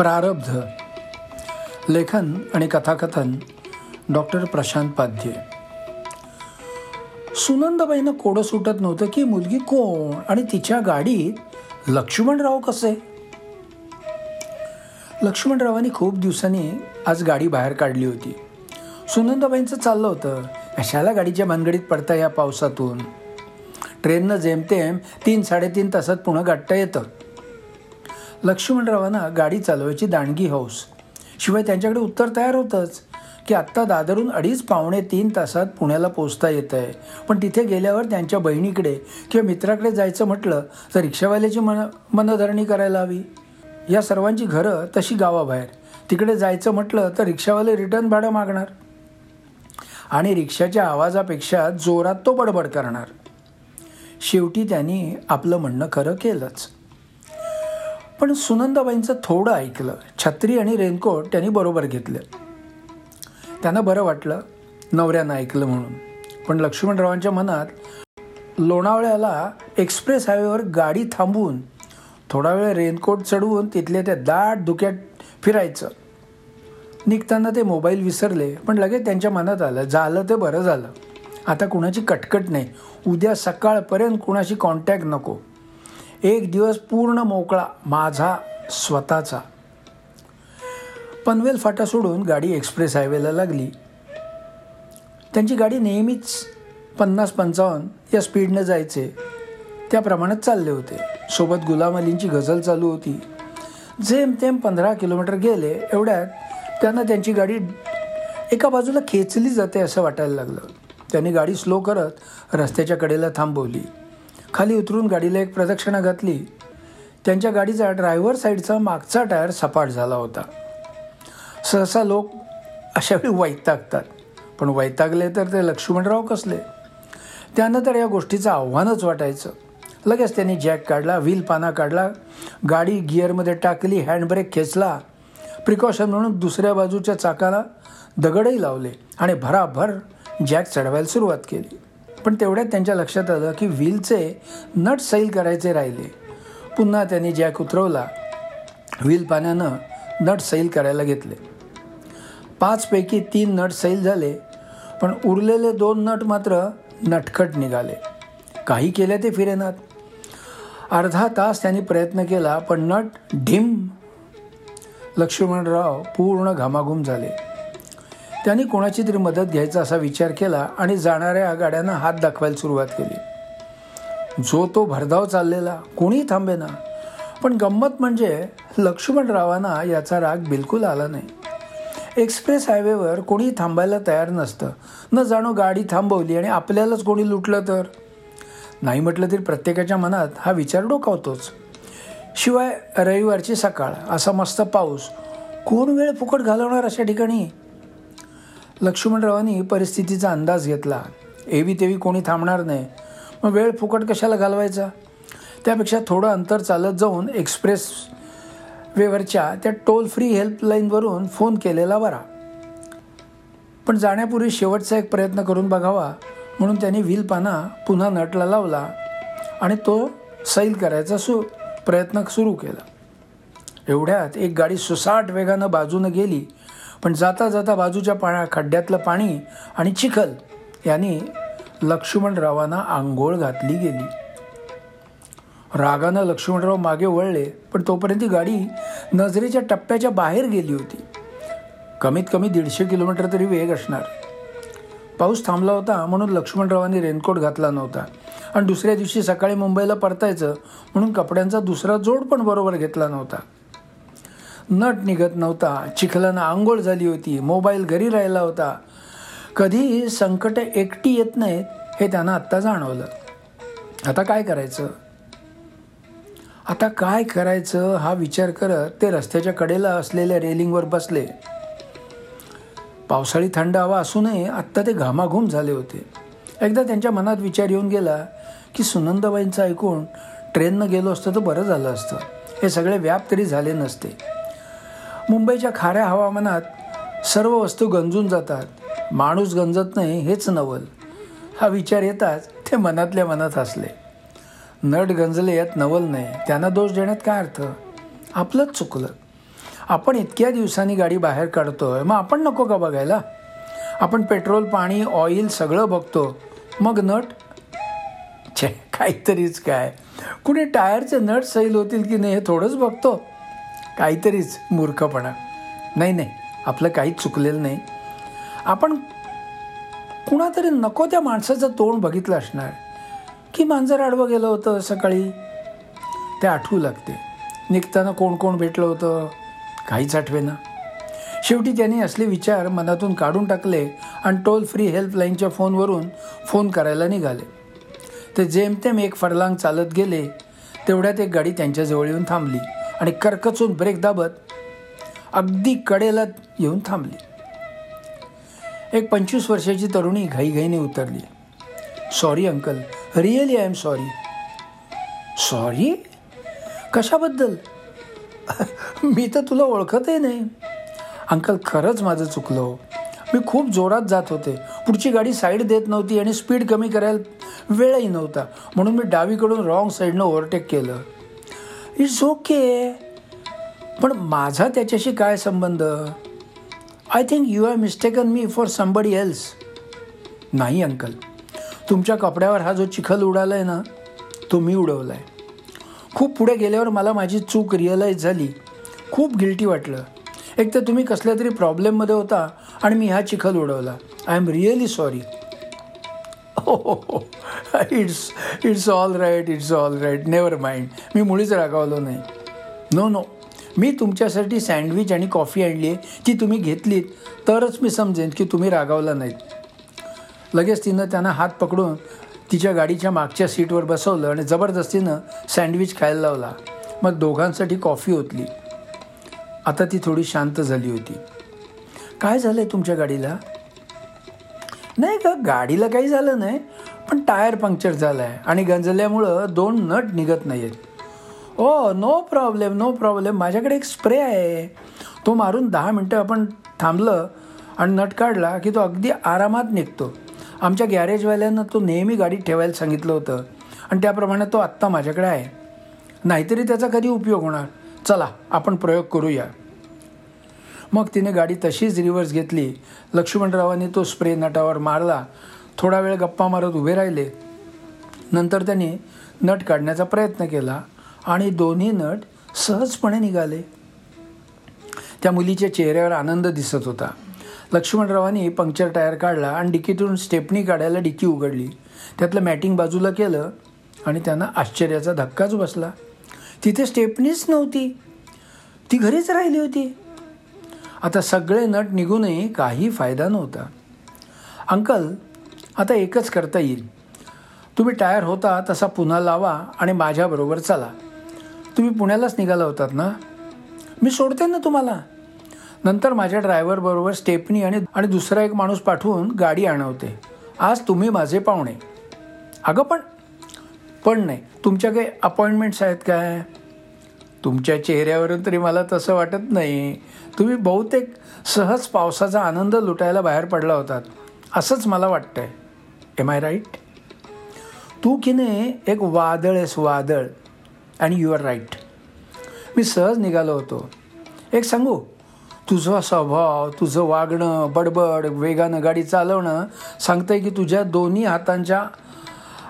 प्रारब्ध लेखन आणि कथाकथन डॉक्टर प्रशांत पाध्ये. सुनंदबाईनं कोडं सुटत नव्हतं की मुलगी कोण आणि तिच्या गाडीत लक्ष्मणराव कसे? लक्ष्मणरावांनी खूप दिवसांनी आज गाडी बाहेर काढली होती. सुनंदाबाईंचं चाललं होतं. कशाला गाडीच्या भानगडीत पडता या पावसातून? ट्रेननं जेमतेम तीन साडेतीन तासात पुन्हा गाठता येतं. लक्ष्मणरावांना गाडी चालवायची दांडगी हौस. शिवाय त्यांच्याकडे उत्तर तयार होतंच की आत्ता दादरून अडीच पावणे तीन तासात पुण्याला पोचता येत आहे पण तिथे गेल्यावर त्यांच्या बहिणीकडे किंवा मित्राकडे जायचं म्हटलं तर रिक्षावाल्याची मन मनधरणी करायला हवी. या सर्वांची घरं तशी गावाबाहेर. तिकडे जायचं म्हटलं तर रिक्षावाले रिटर्न भाडं मागणार. आणि रिक्षाच्या आवाजापेक्षा जोरात तो बडबड करणार. शेवटी त्यांनी आपलं म्हणणं खरं केलंच. पण सुनंदाबाईंचं थोडं ऐकलं. छत्री आणि रेनकोट त्यांनी बरोबर घेतलं. त्यांना बरं वाटलं नवऱ्यानं ऐकलं म्हणून. पण लक्ष्मणरावांच्या मनात लोणावळ्याला एक्सप्रेस हायवेवर गाडी थांबवून थोडा वेळ रेनकोट चढवून तिथल्या त्या दाट धुक्यात फिरायचं. निघताना ते मोबाईल विसरले पण लगेच त्यांच्या मनात आलं झालं ते बरं झालं. आता कुणाची कटकट नाही. उद्या सकाळपर्यंत कुणाशी कॉन्टॅक्ट नको. एक दिवस पूर्ण मोकळा माझा स्वतःचा. पनवेल फाटा सोडून गाडी एक्सप्रेस हायवेला लागली. त्यांची गाडी नेहमीच पन्नास पंचावन्न या स्पीडनं जायचे. त्याप्रमाणेच चालले होते. सोबत गुलाम अलींची गझल चालू होती. जेमतेम पंधरा किलोमीटर गेले एवढ्यात त्यांना त्यांची गाडी एका बाजूला खेचली जाते असं वाटायला लागलं. त्यांनी गाडी स्लो करत रस्त्याच्या कडेला थांबवली. खाली उतरून गाडीला एक प्रदक्षिणा घातली. त्यांच्या गाडीचा ड्रायव्हर साईडचा मागचा टायर सपाट झाला होता. सहसा लोक अशावेळी वैतागतात. पण वैतागले तर ते लक्ष्मणराव कसले? त्यांना तर या गोष्टीचं आव्हानच वाटायचं. लगेच त्यांनी जॅक काढला व्हील पाना काढला गाडी गिअरमध्ये टाकली हँडब्रेक खेचला प्रिकॉशन म्हणून दुसऱ्या बाजूच्या चाकाला दगडही लावले आणि भराभर जॅक चढवायला सुरुवात केली. पण तेवढ्यात त्यांच्या लक्षात आलं की व्हीलचे नट सैल करायचे राहिले. पुन्हा त्यांनी जॅक उतरवला. व्हील पाण्यानं नट सैल करायला घेतले. पाचपैकी तीन नट सैल झाले पण उरलेले दोन नट मात्र नटखट निघाले. काही केले ते फिरेनात. अर्धा तास त्यांनी प्रयत्न केला पण नट ढिम. लक्ष्मणराव पूर्ण घामाघूम झाले. त्यांनी कोणाची तरी मदत घ्यायचा असा विचार केला आणि जाणाऱ्या गाड्यांना हात दाखवायला सुरुवात केली. जो तो भरधाव चाललेला कोणी थांबेना पण गंमत म्हणजे लक्ष्मणरावांना याचा राग बिलकुल आला नाही. एक्सप्रेस हायवेवर कोणी थांबायला तयार नसतं. न जाणो गाडी थांबवली आणि आपल्यालाच कोणी लुटलं तर. नाही म्हटलं तरी प्रत्येकाच्या मनात हा विचार डोकावतोच. शिवाय रविवारची सकाळ असा मस्त पाऊस. कोण वेळ फुकट घालवणार अशा ठिकाणी? लक्ष्मणरावांनी परिस्थितीचा अंदाज घेतला. एवी तेवी कोणी थांबणार नाही. मग वेळ फुकट कशाला घालवायचा? त्यापेक्षा थोडं अंतर चालत जाऊन एक्सप्रेस वेवरच्या त्या टोल फ्री हेल्पलाईनवरून फोन केलेला बरा. पण जाण्यापूर्वी शेवटचा एक प्रयत्न करून बघावा म्हणून त्यांनी व्हीलपाना पुन्हा नटला लावला आणि तो सैल करायचा सु प्रयत्न सुरू केला. एवढ्यात एक गाडी सुसाट वेगानं बाजूनं गेली पण जाता जाता बाजूच्या पाण्या खड्ड्यातलं पाणी आणि चिखल यांनी लक्ष्मणरावांना आंघोळ घातली गेली. रागानं लक्ष्मणराव मागे वळले पण तोपर्यंत ती गाडी नजरेच्या टप्प्याच्या बाहेर गेली होती. कमीत कमी दीडशे किलोमीटर तरी वेग असणार. पाऊस थांबला होता म्हणून लक्ष्मणरावांनी रेनकोट घातला नव्हता. आणि दुसऱ्या दिवशी सकाळी मुंबईला परतायचं म्हणून कपड्यांचा दुसरा जोड पण बरोबर घेतला नव्हता. नट निघत नव्हता. चिखलानं आंघोळ झाली होती. मोबाईल घरी राहिला होता. कधीही संकट एकटी येत नाहीत हे त्यांना आत्ता जाणवलं. आता काय करायचं? आता काय करायचं हा विचार करत ते रस्त्याच्या कडेला असलेल्या रेलिंगवर बसले. पावसाळी थंड हवा असूनही आत्ता ते घामाघूम झाले होते. एकदा त्यांच्या मनात विचार येऊन गेला की सुनंदाबाईंचं ऐकून ट्रेननं गेलो असतं तर बरं झालं असतं. हे सगळे व्याप तरी झाले नसते. मुंबईच्या खाऱ्या हवामानात सर्व वस्तू गंजून जातात. माणूस गंजत नाही हेच नवल. हा विचार येताच ते मनातल्या मनात हसले. नट गंजले यात नवल नाही त्यांना दोष देण्यात काय अर्थ? आपलंच चुकलं. आपण इतक्या दिवसांनी गाडी बाहेर काढतो आहे मग आपण नको का बघायला? आपण पेट्रोल पाणी ऑइल सगळं बघतो मग नट? छे काहीतरीच काय? कुणी टायरचे नट सैल होतील की नाही हे थोडंच बघतो. काहीतरीच मूर्खपणा. नाही नाही आपलं काहीच चुकलेलं नाही. आपण कुणातरी नको त्या माणसाचं तोंड बघितलं असणार. की मांजर आडवं गेलं होतं सकाळी? ते आठवू लागते. निघताना कोण कोण भेटलं होतं? काहीच आठवेना. शेवटी त्यांनी असले विचार मनातून काढून टाकले आणि टोल फ्री हेल्पलाईनच्या फोनवरून फोन करायला निघाले. ते जेमतेम एक फरलांग चालत गेले तेवढ्यात एक गाडी त्यांच्याजवळ येऊन थांबली. आणि कर्कचून ब्रेक दाबत अगदी कडेला येऊन थांबली. एक पंचवीस वर्षाची तरुणी घाईघाईने उतरली. Sorry uncle really I am sorry sorry कशाबद्दल? मी तर तुला ओळखतही नाही. अंकल खरंच माझं चुकलं हो. मी खूप जोरात जात होते. पुढची गाडी साईड देत नव्हती आणि स्पीड कमी करायला वेळही नव्हता. म्हणून मी डावीकडून रॉंग साईडनं ओव्हरटेक केलं. इट्स ओके पण माझा त्याच्याशी काय संबंध? I think you have mistaken me for somebody else नाही अंकल. तुमच्या कपड्यावर हा जो चिखल उडाला आहे ना तो मी उडवला आहे खूप पुढे गेल्यावर मला माझी चूक रिअलाईज झाली. खूप गिल्टी वाटलं. एक तर तुम्ही कसल्या तरी प्रॉब्लेममध्ये होता आणि मी हा चिखल उडवला. आय एम रिअली सॉरी हो हो it's it's all right it's all right never mind मी मुळीच रागावलो नाही. नो नो मी तुमच्यासाठी सँडविच आणि कॉफी आणली आहे ती तुम्ही घेतलीत तरच मी समजेन की तुम्ही रागावला नाहीत. लगेच तिनं त्यांना हात पकडून तिच्या गाडीच्या मागच्या सीटवर बसवलं आणि जबरदस्तीनं सँडविच खायला लावला. मग दोघांसाठी कॉफी ओतली. आता ती थोडी शांत झाली होती. काय झालं आहे तुमच्या गाडीला? नाही का गाडीला काही झालं नाही. पण टायर पंक्चर झाला आहे आणि गंजल्यामुळं दोन नट निघत नाही आहेत oh no problem no problem माझ्याकडे एक स्प्रे आहे. तो मारून दहा मिनटं आपण थांबलं आणि नट काढला की तो अगदी आरामात निघतो. आमच्या गॅरेजवाल्यानं तो नेहमी गाडीत ठेवायला सांगितलं होतं आणि त्याप्रमाणे तो आत्ता माझ्याकडे आहे. नाहीतरी त्याचा कधी उपयोग होणार? चला आपण प्रयोग करूया. मग तिने गाडी तशीच रिव्हर्स घेतली. लक्ष्मणरावांनी तो स्प्रे नटावर मारला. थोडा वेळ गप्पा मारत उभे राहिले. नंतर त्याने नट काढण्याचा प्रयत्न केला आणि दोन्ही नट सहजपणे निघाले. त्या मुलीच्या चेहऱ्यावर आनंद दिसत होता. लक्ष्मणरावांनी पंक्चर टायर काढला आणि डिकीतून स्टेपनी काढायला डिकी उघडली. त्यातलं मॅटिंग बाजूला केलं आणि त्यांना आश्चर्याचा धक्काच बसला. तिथे स्टेपनीच नव्हती. ती घरीच राहिली होती. आता सगळे नट निघूनही काही फायदा नव्हता. अंकल आता एकच करता येईल. तुम्ही टायर होता तसा पुन्हा लावा आणि माझ्याबरोबर चला. तुम्ही पुण्यालाच निघाला होतात ना? मी सोडते ना तुम्हाला? नंतर माझ्या ड्रायव्हरबरोबर स्टेपनी आणि आणि दुसरा एक माणूस पाठवून गाडी आणवते. आज तुम्ही माझे पाहुणे. अगं पण पण नाही. तुमच्या काही अपॉइंटमेंट्स आहेत काय? तुमच्या चेहऱ्यावरून तरी मला तसं वाटत नाही. तुम्ही बहुतेक सहज पावसाचा आनंद लुटायला बाहेर पडला होतात. असंच मला वाटतंय. एम आय राईट तू की नाही एक वादळ आहेस वादळ आणि यू आर राईट मी सहज निघालो होतो. एक सांगू तुझा स्वभाव तुझं वागणं बडबड वेगानं गाडी चालवणं सांगतंय की तुझ्या दोन्ही हातांच्या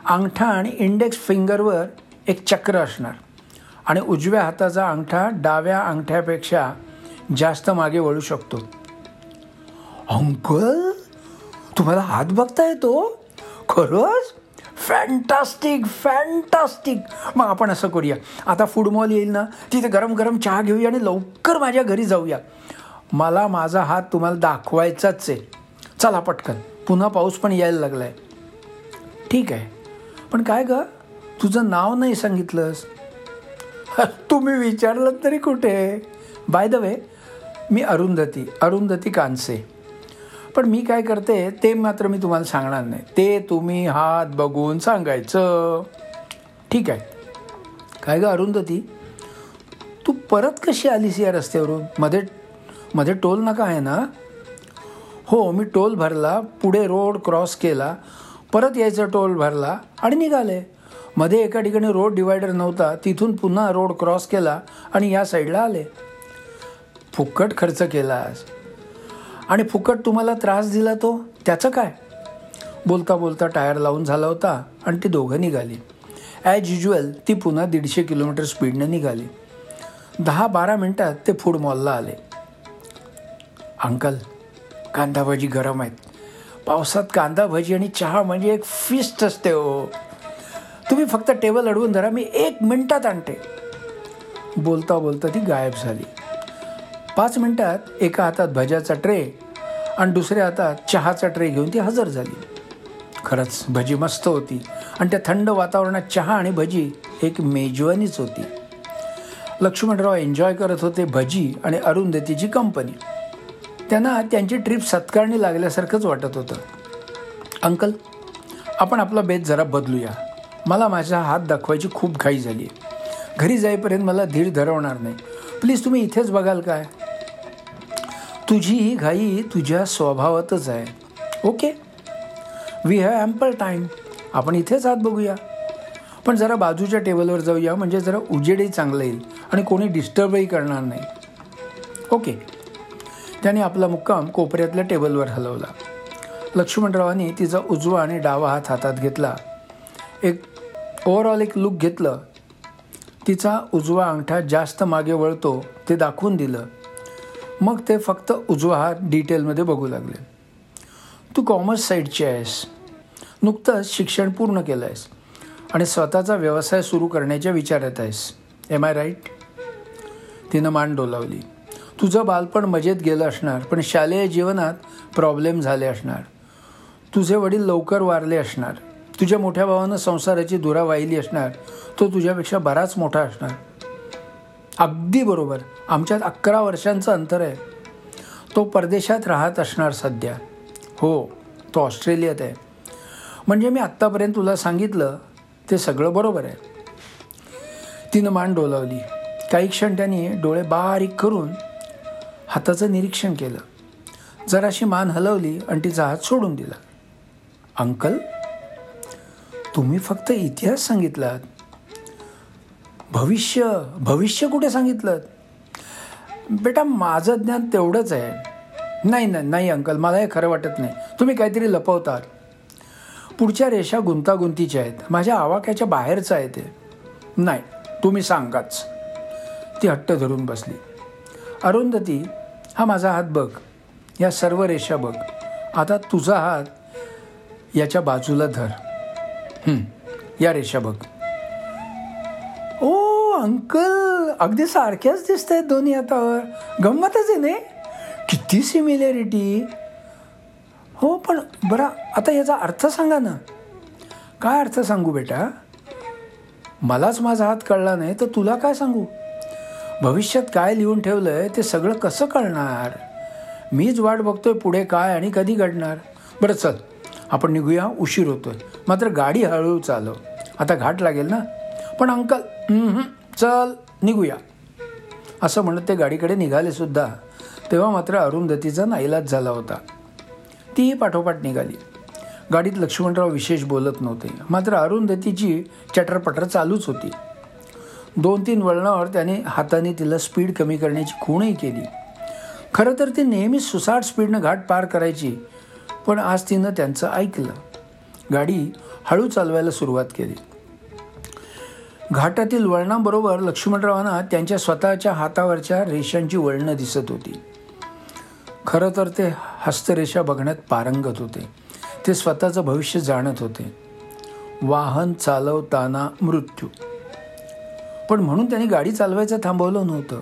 अंगठा आणि इंडेक्स फिंगरवर एक चक्र असणार. आणि उजव्या हाताचा अंगठा डाव्या अंगठ्यापेक्षा जास्त मागे वळू शकतो. अंकल तुम्हाला हात बघता येतो? खरंच? फॅन्टास्टिक फॅन्टास्टिक मग आपण असं करूया. आता फूड मॉल येईल ना तिथे गरम गरम चहा घेऊया आणि लवकर माझ्या घरी जाऊया. मला माझा हात तुम्हाला दाखवायचाच आहे. चला पटकन. पुन्हा पाऊस पण यायला लागला आहे ठीक आहे. पण काय ग? तुझं नाव नाही सांगितलंस. तुम्ही विचारलं तरी कुठे? बाय द वे मी अरुंधती अरुंधती कानसे पण मी काय करते ते मात्र मी तुम्हाला सांगणार नाही. ते तुम्ही हात बघून सांगायचं. ठीक आहे. काय ग अरुंधती तू परत कशी आलीस या रस्त्यावरून? मध्ये मध्ये टोल नका आहे ना? हो मी टोल भरला पुढे रोड क्रॉस केला परत यायचा टोल भरला आणि निघाले. मध्ये एका ठिकाणी रोड डिवायडर नव्हता तिथून पुन्हा रोड क्रॉस केला आणि या साईडला आले. फुकट खर्च केलास. आणि फुकट तुम्हाला त्रास दिला तो? त्याचं काय? बोलता बोलता टायर लावून झाला होता आणि ती दोघं निघाली. ॲज युज्युअल ती पुन्हा दीडशे किलोमीटर स्पीडनं निघाली. दहा बारा मिनटात ते फूड मॉलला आले. अंकल कांदा भाजी गरम आहेत. पावसात कांदा भाजी आणि चहा म्हणजे एक फिस्ट असते हो. तुम्ही फक्त टेबल अडवून धरा मी एक मिनटात आणते. बोलता बोलता ती गायब झाली. पाच मिनटात एका हातात भज्याचा ट्रे आणि दुसऱ्या हातात चहाचा ट्रे घेऊन ती हजर झाली. खरंच भजी मस्त होती आणि त्या थंड वातावरणात चहा आणि भजी एक मेजवानीच होती. लक्ष्मणराव एन्जॉय करत होते भजी आणि अरुंधतीची कंपनी त्यांना त्यांची ट्रिप सत्कारणी लागल्यासारखंच वाटत होतं. अंकल आपण आपला बेत जरा बदलूया. मला माझा हात दाखवायची खूप घाई झाली आहे घरी जाईपर्यंत मला धीर धरवणार नाही. प्लीज तुम्ही इथेच बघाल काय? तुझी ही घाई तुझ्या स्वभावातच आहे. Okay? We have ample time आपण इथेच आत बघूया. पण जरा बाजूच्या टेबलवर जाऊया म्हणजे जरा उजेडही चांगलं येईल आणि कोणी डिस्टर्बही करणार नाही. ओके? त्याने आपला मुक्काम कोपऱ्यातल्या टेबलवर हलवला. लक्ष्मणरावांनी तिचा उजवा आणि डावा हात हातात घेतला. एक ओव्हरऑल एक लुक घेतलं. तिचा उजवा अंगठा जास्त मागे वळतो ते दाखवून दिलं. मग ते फक्त उजवा हात डिटेलमध्ये बघू लागले. तू कॉमर्स साईडची आहेस. नुकतंच शिक्षण पूर्ण केलं आहेस आणि स्वतःचा व्यवसाय सुरू करण्याच्या विचारात आहेस. एम आय राईट तिनं मान डोलावली. तुझं बालपण मजेत गेलं असणार पण शालेय जीवनात प्रॉब्लेम झाले असणार. तुझे वडील लवकर वारले असणार. तुझ्या मोठ्या भावानं संसाराची धुरा वाहिली असणार. तो तुझ्यापेक्षा बराच मोठा असणार. अगदी बरोबर. आमच्यात अकरा वर्षांचं अंतर आहे. तो परदेशात राहत असणार सध्या. हो तो ऑस्ट्रेलियात आहे. म्हणजे मी आत्तापर्यंत तुला सांगितलं ते सगळं बरोबर आहे. तिनं मान डोलावली. काही क्षण त्यांनी डोळे बारीक करून हाताचं निरीक्षण केलं. जराशी मान हलवली आणि तिचा हात सोडून दिला. अंकल तुम्ही फक्त इतिहास सांगितलात. भविष्य भविष्य कुठे सांगितलं? बेटा माझं ज्ञान तेवढंच आहे. नाही नाही नाही अंकल मला हे खरं वाटत नाही. तुम्ही काहीतरी लपवतात पुढच्या रेषा गुंतागुंतीच्या आहेत. माझ्या आवाक्याच्या बाहेरचं आहे ते. नाही तुम्ही सांगाच. ती हट्ट धरून बसली. अरुंधती हा माझा हात बघ. या सर्व रेषा बघ. आता तुझा हात याच्या बाजूला धर. या रेषा बघ. अंकल अगदी सारख्याच दिसत आहेत दोन्ही हातावर गंमतच आहे नाही? किती सिमिलॅरिटी. हो पण बरं आता याचा अर्थ सांगा ना. काय अर्थ सांगू बेटा? मलाच माझा हात कळला नाही तर तुला काय सांगू? भविष्यात काय लिहून ठेवलं आहे ते सगळं कसं कळणार? मीच वाट बघतोय पुढे काय आणि कधी घडणार. बरं चल आपण निघूया उशीर होतोय. मात्र गाडी हळूहळू चालव. आता घाट लागेल ना? पण अंकल चल निघूया. असं म्हणत ते गाडीकडे निघाले सुद्धा. तेव्हा मात्र अरुंधतीचा नाईलाज झाला होता. तीही पाठोपाठ निघाली. गाडीत लक्ष्मणराव विशेष बोलत नव्हते. मात्र अरुंधतीची चटरपटर चालूच होती. दोन तीन वळणावर त्याने हाताने तिला स्पीड कमी करण्याची खूणही केली. खरं तर ती नेहमीच सुसाट स्पीडनं घाट पार करायची पण आज तिनं त्यांचं ऐकलं. गाडी हळू चालवायला सुरुवात केली. घाटातील वळणाबरोबर लक्ष्मणरावांना त्यांच्या स्वतःच्या हातावरच्या रेषांची वळणं दिसत होती. खरं तर ते हस्तरेषा बघण्यात पारंगत होते. ते स्वतःचं भविष्य जाणत होते. वाहन चालवताना मृत्यू. पण म्हणून त्यांनी गाडी चालवायचं थांबवलं नव्हतं.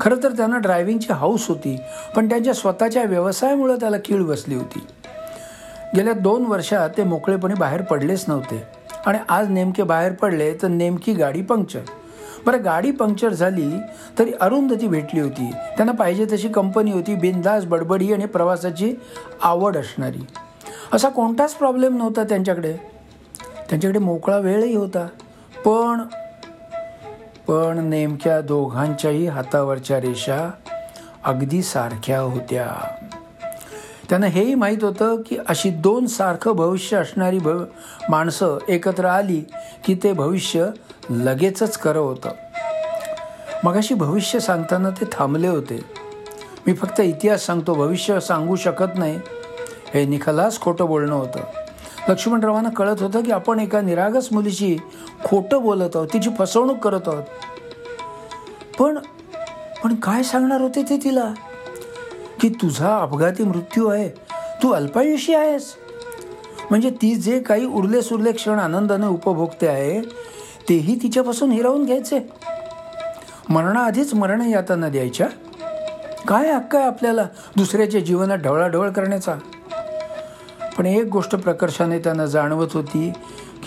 खरं तर त्यांना ड्रायव्हिंगची हाऊस होती पण त्यांच्या स्वतःच्या व्यवसायामुळं त्याला कीळ बसली होती. गेल्या दोन वर्षात ते मोकळेपणे बाहेर पडलेच नव्हते. आणि आज नेमके बाहेर पडले तर नेमकी गाडी पंक्चर. बरं गाडी पंक्चर झाली तरी अरुंधती भेटली होती. त्यांना पाहिजे तशी कंपनी होती बिंदास बडबडी आणि प्रवासाची आवड असणारी. असा कोणताच प्रॉब्लेम नव्हता त्यांच्याकडे. त्यांच्याकडे मोकळा वेळही होता. पण पण नेमक्या दोघांच्याही हातावरच्या रेषा अगदी सारख्या होत्या. त्यांना हेही माहीत होतं की अशी दोन सारखं भविष्य असणारी भव माणसं एकत्र आली की ते भविष्य लगेचच खरं होतं. मगाशी भविष्य सांगताना ते थांबले होते. मी फक्त इतिहास सांगतो भविष्य सांगू शकत नाही. हे निखलास खोटं बोलणं होतं. लक्ष्मणरावांना कळत होतं की आपण एका निरागस मुलीशी खोटं बोलत आहोत तिची फसवणूक करत आहोत. पण पण काय सांगणार होते ते तिला? की तुझा अपघाती मृत्यू आहे. तू अल्पायुषी आहेस. म्हणजे ती जे काही उरले सुरले क्षण आनंदाने उपभोगते आहे तेही तिच्यापासून हिरावून घ्यायचे. मरणाआधीच मरण यातना द्यायच्या. काय हक्क आहे आपल्याला दुसऱ्याच्या जीवनात ढवळाढवळ करण्याचा? पण एक गोष्ट प्रकर्षाने त्यांना जाणवत होती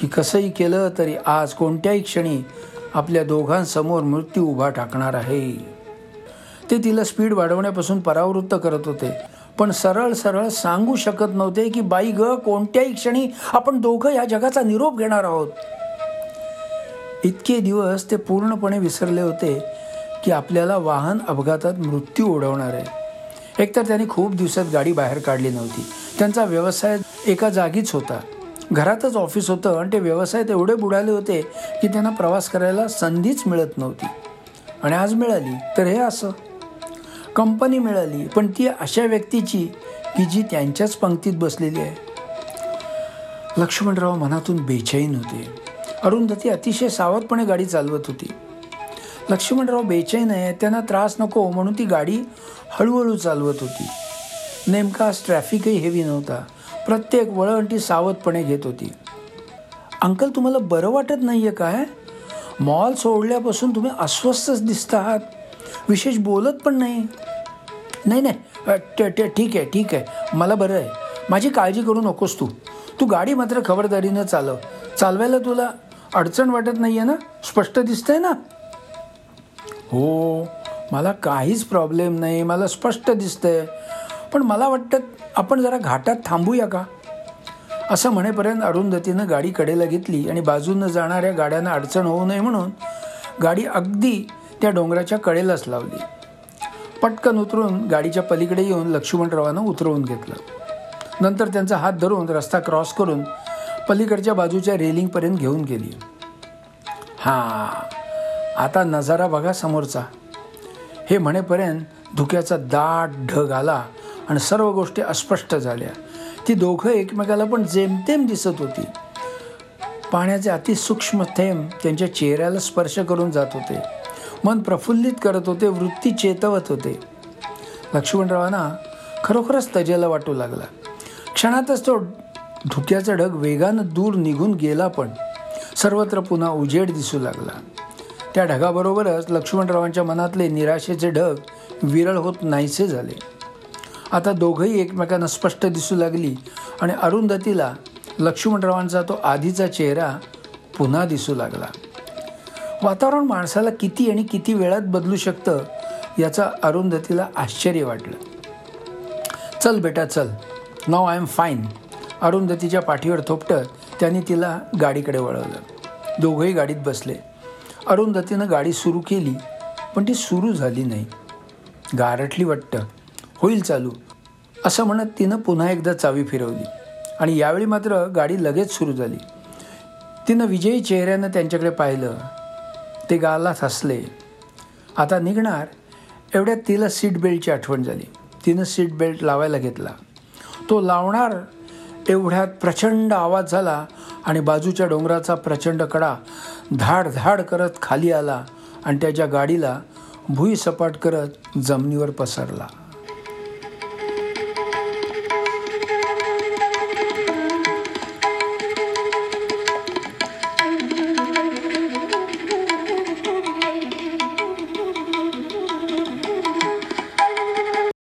की कसंही केलं तरी आज कोणत्याही क्षणी आपल्या दोघांसमोर मृत्यू उभा टाकणार आहे. ते तिला स्पीड वाढवण्यापासून परावृत्त करत होते. पण सरळ सरळ सांगू शकत नव्हते की बाई ग कोणत्याही क्षणी आपण दोघं या जगाचा निरोप घेणार आहोत. इतके दिवस ते पूर्णपणे विसरले होते की आपल्याला वाहन अपघातात मृत्यू ओढवणार आहे. एकतर त्यांनी खूप दिवसात गाडी बाहेर काढली नव्हती. त्यांचा व्यवसाय एका जागीच होता. घरातच ऑफिस होतं आणि ते व्यवसाय एवढे बुडाले होते की त्यांना प्रवास करायला संधीच मिळत नव्हती. आणि आज मिळाली. तर हे असं. कंपनी मिळाली पण ती अशा व्यक्तीची की जी त्यांच्याच पंक्तीत बसलेली आहे. लक्ष्मणराव मनातून बेचैन होते. अरुंधती अतिशय सावधपणे गाडी चालवत होती. लक्ष्मणराव बेचैन आहे त्यांना त्रास नको म्हणून ती गाडी हळूहळू चालवत होती. नेमका आज ट्रॅफिकही हेवी नव्हता. प्रत्येक वळण ती सावधपणे घेत होती. अंकल तुम्हाला बरं वाटत नाही आहे काय मॉल सोडल्यापासून तुम्ही अस्वस्थच दिसत आहात. विशेष बोलत पण नाही. नाही नाही. ठीक आहे ठीक आहे. मला बरं आहे. माझी काळजी करू नकोस तू. तू गाडी मात्र खबरदारीनं चालव. चालवायला तुला अडचण वाटत नाही आहे ना? स्पष्ट दिसतंय ना? हो मला काहीच प्रॉब्लेम नाही. मला स्पष्ट दिसतंय. पण मला वाटतं आपण जरा घाटात थांबूया का? असं म्हणेपर्यंत अरुंधतीनं गाडी कडेला घेतली आणि बाजूनं जाणाऱ्या गाड्यांना अडचण होऊ नये म्हणून गाडी अगदी त्या डोंगराच्या कडेलाच लावली. पटकन उतरून गाडीच्या पलीकडे येऊन लक्ष्मणरावानं उतरवून घेतलं. नंतर त्यांचा हात धरून रस्ता क्रॉस करून पलीकडच्या बाजूच्या रेलिंगपर्यंत घेऊन गेली. हां आता नजारा बघा समोरचा. हे म्हणेपर्यंत धुक्याचा दाट ढग आला आणि सर्व गोष्टी अस्पष्ट झाल्या. ती दोघं एकमेकाला पण जेमतेम दिसत होती. पाण्याचे अतिसूक्ष्म थेंब त्यांच्या चेहऱ्याला स्पर्श करून जात होते. मन प्रफुल्लित करत होते वृत्ती चेतवत होते. लक्ष्मणरावांना खरोखरच तजेला वाटू लागला. क्षणातच तो धुक्याचा ढग वेगानं दूर निघून गेला पण सर्वत्र पुन्हा उजेड दिसू लागला. त्या ढगाबरोबरच लक्ष्मणरावांच्या मनातले निराशेचे ढग विरळ होत नाहीसे झाले. आता दोघंही एकमेकांना स्पष्ट दिसू लागली आणि अरुंधतीला लक्ष्मणरावांचा तो आधीचा चेहरा पुन्हा दिसू लागला. वातावरण माणसाला किती आणि किती वेळात बदलू शकतं याचा अरुंधतीला आश्चर्य वाटलं. चल बेटा चल. नाव आय एम फाईन अरुंधतीच्या पाठीवर थोपटत त्यांनी तिला गाडीकडे वळवलं. दोघंही गाडीत बसले. अरुंधतीनं गाडी सुरू केली पण ती सुरू झाली नाही. गारटली वाटतं. होईल चालू. असं म्हणत तिनं पुन्हा एकदा चावी फिरवली. आणि यावेळी मात्र गाडी लगेच सुरू झाली. तिनं विजयी चेहऱ्यानं त्यांच्याकडे पाहिलं. ते गालात हसले आता निघणार एवढ्यात तिला सीट बेल्टची आठवण झाली. तिनं सीट बेल्ट लावायला घेतला. तो लावणार एवढ्यात प्रचंड आवाज झाला आणि बाजूच्या डोंगराचा प्रचंड कडा धाड धाड करत खाली आला आणि त्याच्या गाडीला भुई सपाट करत जमिनीवर पसरला.